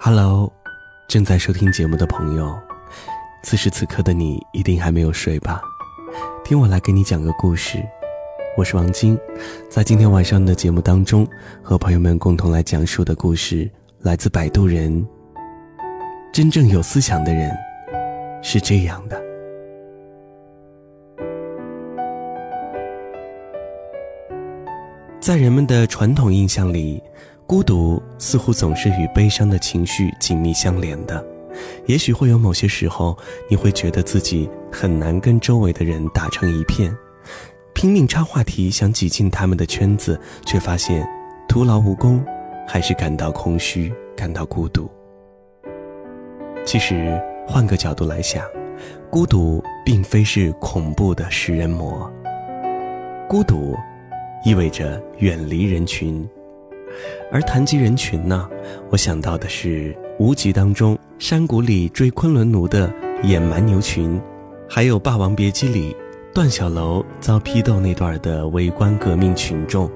Hello，正在收听节目的朋友，此时此刻的你一定还没有睡吧？听我来给你讲个故事。我是王晶，在今天晚上的节目当中，和朋友们共同来讲述的故事来自摆渡人。真正有思想的人是这样的，在人们的传统印象里，孤独似乎总是与悲伤的情绪紧密相连的。也许会有某些时候，你会觉得自己很难跟周围的人打成一片。拼命插话题，想挤进他们的圈子，却发现徒劳无功，还是感到空虚，感到孤独。其实换个角度来想，孤独并非是恐怖的食人魔。孤独意味着远离人群，而谈及人群呢，我想到的是《无极》当中山谷里追昆仑奴的野蛮牛群，还有《霸王别姬》里。段小楼遭批斗那段的围观革命群众，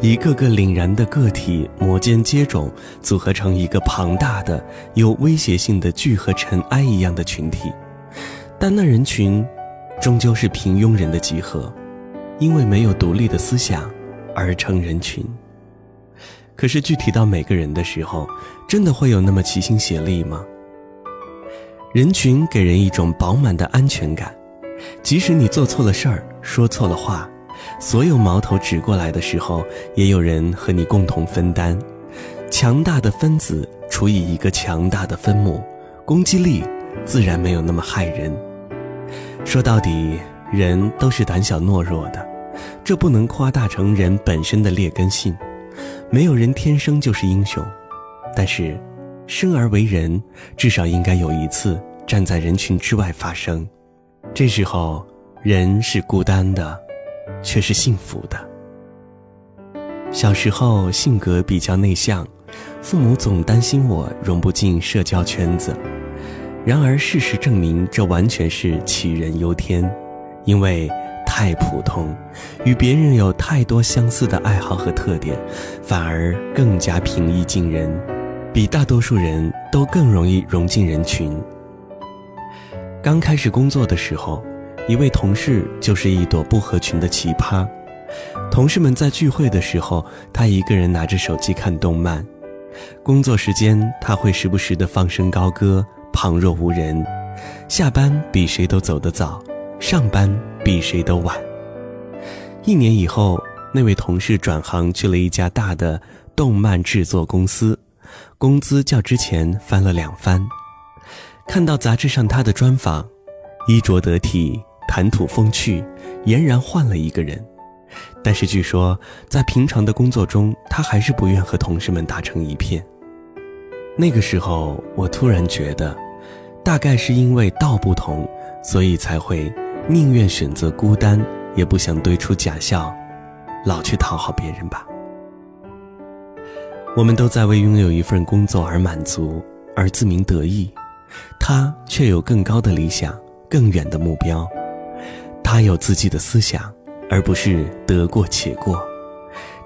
一个个凛然的个体摩肩接踵，组合成一个庞大的、有威胁性的聚合尘埃一样的群体。但那人群，终究是平庸人的集合，因为没有独立的思想，而成人群。可是具体到每个人的时候，真的会有那么齐心协力吗？人群给人一种饱满的安全感。即使你做错了事儿，说错了话，所有矛头指过来的时候，也有人和你共同分担。强大的分子除以一个强大的分母，攻击力自然没有那么害人。说到底，人都是胆小懦弱的，这不能夸大成人本身的劣根性。没有人天生就是英雄，但是，生而为人，至少应该有一次站在人群之外发声。这时候，人是孤单的，却是幸福的。小时候性格比较内向，父母总担心我融不进社交圈子。然而事实证明，这完全是杞人忧天，因为太普通，与别人有太多相似的爱好和特点，反而更加平易近人，比大多数人都更容易融进人群。刚开始工作的时候，一位同事就是一朵不合群的奇葩。同事们在聚会的时候，他一个人拿着手机看动漫；工作时间，他会时不时的放声高歌，旁若无人。下班比谁都走得早，上班比谁都晚。一年以后，那位同事转行去了一家大的动漫制作公司，工资较之前翻了两番。看到杂志上他的专访，衣着得体，谈吐风趣，俨然换了一个人。但是据说，在平常的工作中，他还是不愿和同事们打成一片。那个时候，我突然觉得，大概是因为道不同，所以才会宁愿选择孤单，也不想堆出假笑，老去讨好别人吧。我们都在为拥有一份工作而满足，而自鸣得意。他却有更高的理想，更远的目标。他有自己的思想，而不是得过且过。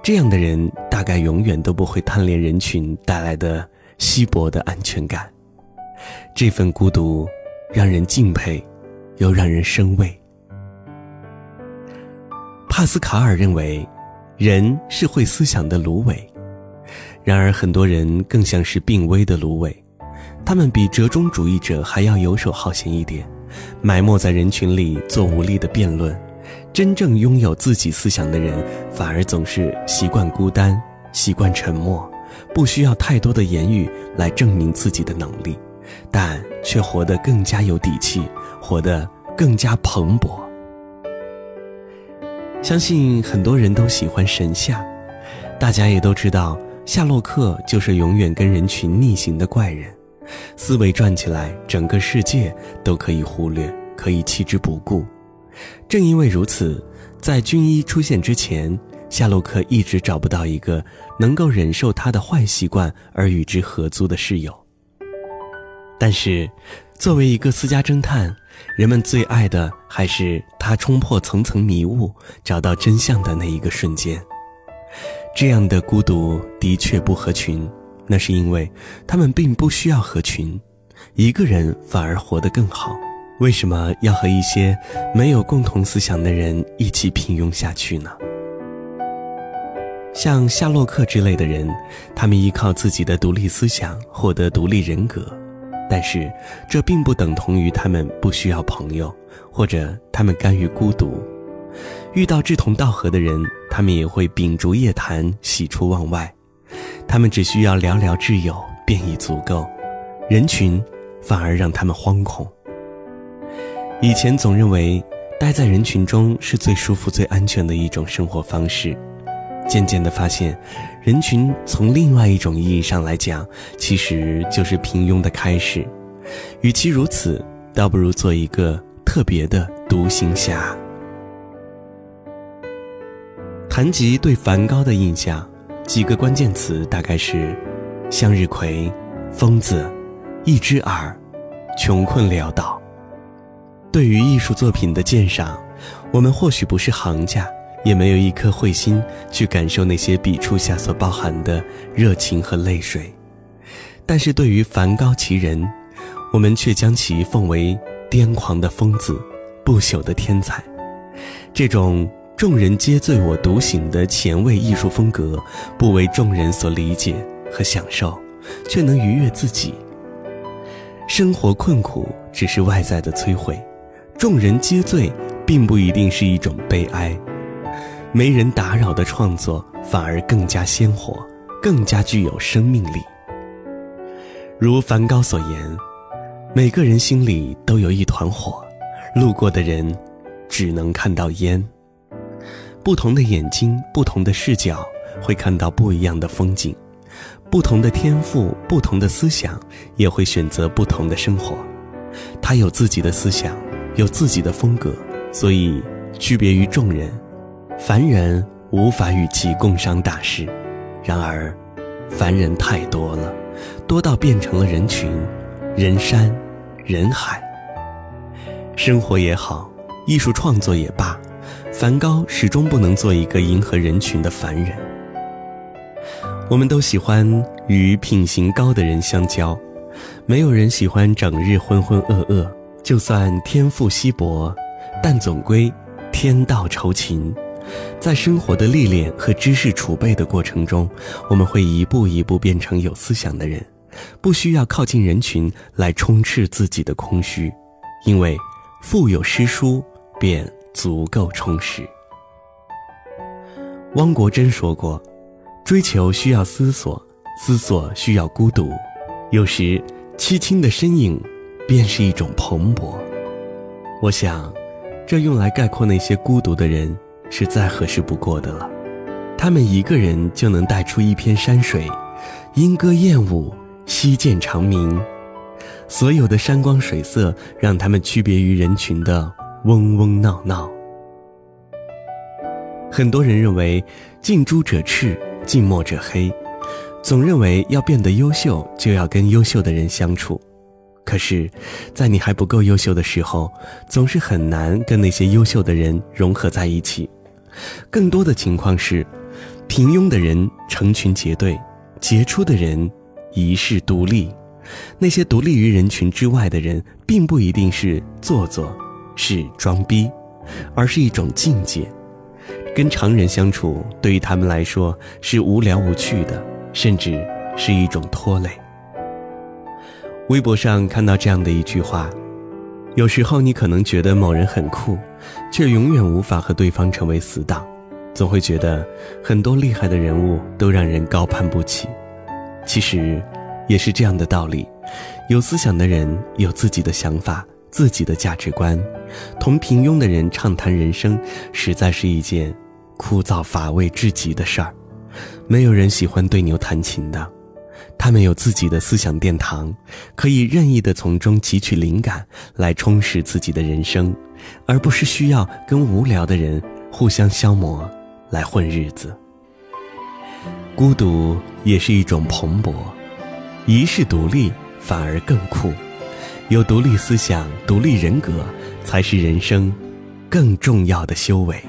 这样的人大概永远都不会贪恋人群带来的稀薄的安全感。这份孤独，让人敬佩，又让人生畏。帕斯卡尔认为，人是会思想的芦苇，然而很多人更像是病危的芦苇。他们比折中主义者还要游手好闲一点，埋没在人群里做无力的辩论。真正拥有自己思想的人，反而总是习惯孤单，习惯沉默，不需要太多的言语来证明自己的能力，但却活得更加有底气，活得更加蓬勃。相信很多人都喜欢神夏，大家也都知道，夏洛克就是永远跟人群逆行的怪人。思维转起来，整个世界都可以忽略，可以弃之不顾。正因为如此，在军医出现之前，夏洛克一直找不到一个能够忍受他的坏习惯而与之合租的室友。但是，作为一个私家侦探，人们最爱的还是他冲破层层迷雾，找到真相的那一个瞬间。这样的孤独的确不合群。那是因为他们并不需要合群，一个人反而活得更好。为什么要和一些没有共同思想的人一起平庸下去呢？像夏洛克之类的人，他们依靠自己的独立思想获得独立人格，但是这并不等同于他们不需要朋友，或者他们甘于孤独。遇到志同道合的人，他们也会秉烛夜谈，喜出望外。他们只需要寥寥挚友便已足够，人群反而让他们惶恐。以前总认为待在人群中是最舒服、最安全的一种生活方式，渐渐地发现，人群从另外一种意义上来讲，其实就是平庸的开始。与其如此，倒不如做一个特别的独行侠。谈及对梵高的印象。几个关键词大概是：向日葵、疯子、一只耳、穷困潦倒。对于艺术作品的鉴赏，我们或许不是行家，也没有一颗慧心去感受那些笔触下所包含的热情和泪水。但是对于梵高其人，我们却将其奉为癫狂的疯子，不朽的天才。这种。众人皆醉我独醒的前卫艺术风格，不为众人所理解和享受，却能愉悦自己。生活困苦只是外在的摧毁，众人皆醉并不一定是一种悲哀。没人打扰的创作反而更加鲜活，更加具有生命力。如梵高所言：“每个人心里都有一团火，路过的人只能看到烟。”不同的眼睛，不同的视角，会看到不一样的风景；不同的天赋，不同的思想，也会选择不同的生活。他有自己的思想，有自己的风格，所以区别于众人。凡人无法与其共商大事，然而，凡人太多了，多到变成了人群、人山、人海。生活也好，艺术创作也罢。梵高始终不能做一个迎合人群的凡人。我们都喜欢与品行高的人相交，没有人喜欢整日浑浑噩噩。就算天赋稀薄，但总归天道酬勤。在生活的历练和知识储备的过程中，我们会一步一步变成有思想的人，不需要靠近人群来充斥自己的空虚，因为腹有诗书便。足够充实。汪国真说过：“追求需要思索，思索需要孤独。有时，凄清的身影，便是一种蓬勃。”我想，这用来概括那些孤独的人，是再合适不过的了。他们一个人就能带出一片山水，莺歌燕舞，溪涧长鸣。所有的山光水色，让他们区别于人群的。嗡嗡闹闹。很多人认为近朱者赤，近墨者黑，总认为要变得优秀就要跟优秀的人相处。可是，在你还不够优秀的时候，总是很难跟那些优秀的人融合在一起。更多的情况是，平庸的人成群结队，杰出的人一世独立。那些独立于人群之外的人，并不一定是做作。是装逼，而是一种境界。跟常人相处，对于他们来说是无聊无趣的，甚至是一种拖累。微博上看到这样的一句话：有时候你可能觉得某人很酷，却永远无法和对方成为死党，总会觉得很多厉害的人物都让人高攀不起。其实，也是这样的道理。有思想的人有自己的想法。自己的价值观，同平庸的人畅谈人生，实在是一件枯燥乏味至极的事儿。没有人喜欢对牛弹琴的，他们有自己的思想殿堂，可以任意的从中汲取灵感来充实自己的人生，而不是需要跟无聊的人互相消磨来混日子。孤独也是一种蓬勃，一世独立反而更酷。有独立思想、独立人格，才是人生更重要的修为。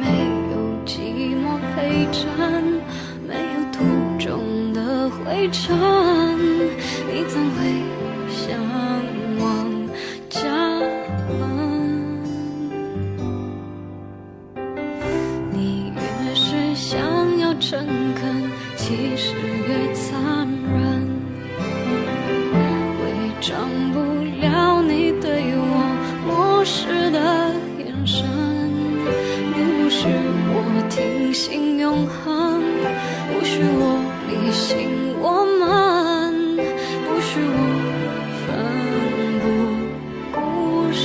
没有寂寞陪衬，没有途中的灰尘，你怎会向往家门？你越是想要诚恳，其实越残忍，伪装不了你对我漠视永恒，不许我迷信我们，不许我奋不顾身。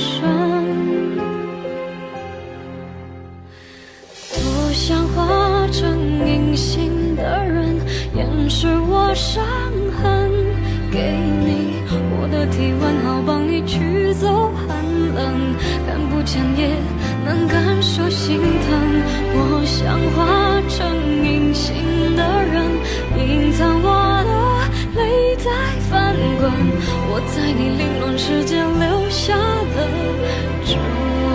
多想化成隐形的人，掩饰我伤痕，给你我的体温，好帮你驱走寒冷，看不见也能感受心疼。我想化成隐形的人，隐藏我的泪在翻滚，我在你凌乱世界留下了指纹。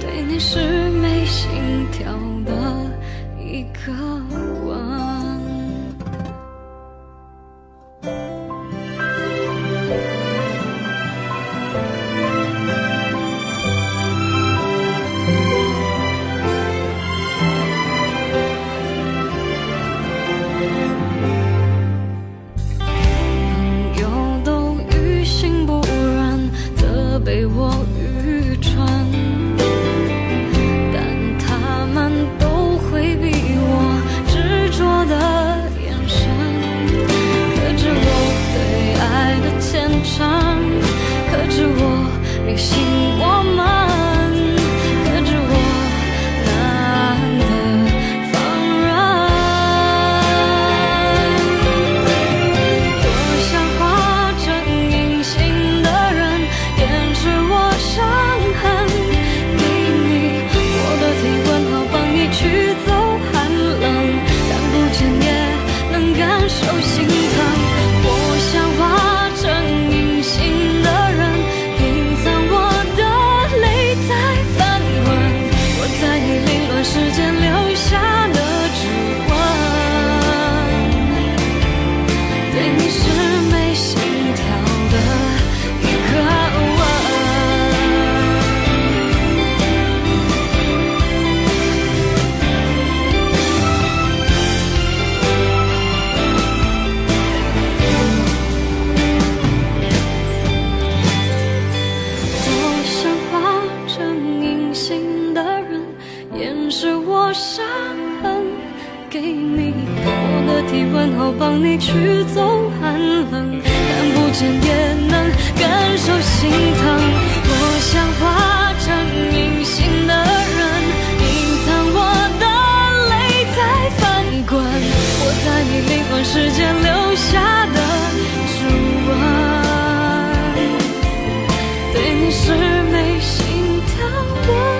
对你是没心跳体温好帮你驱走寒冷，看不见也能感受心疼。我想化成隐形的人，隐藏我的泪在翻滚。我在你灵魂世界留下的指纹，对你是没心疼的。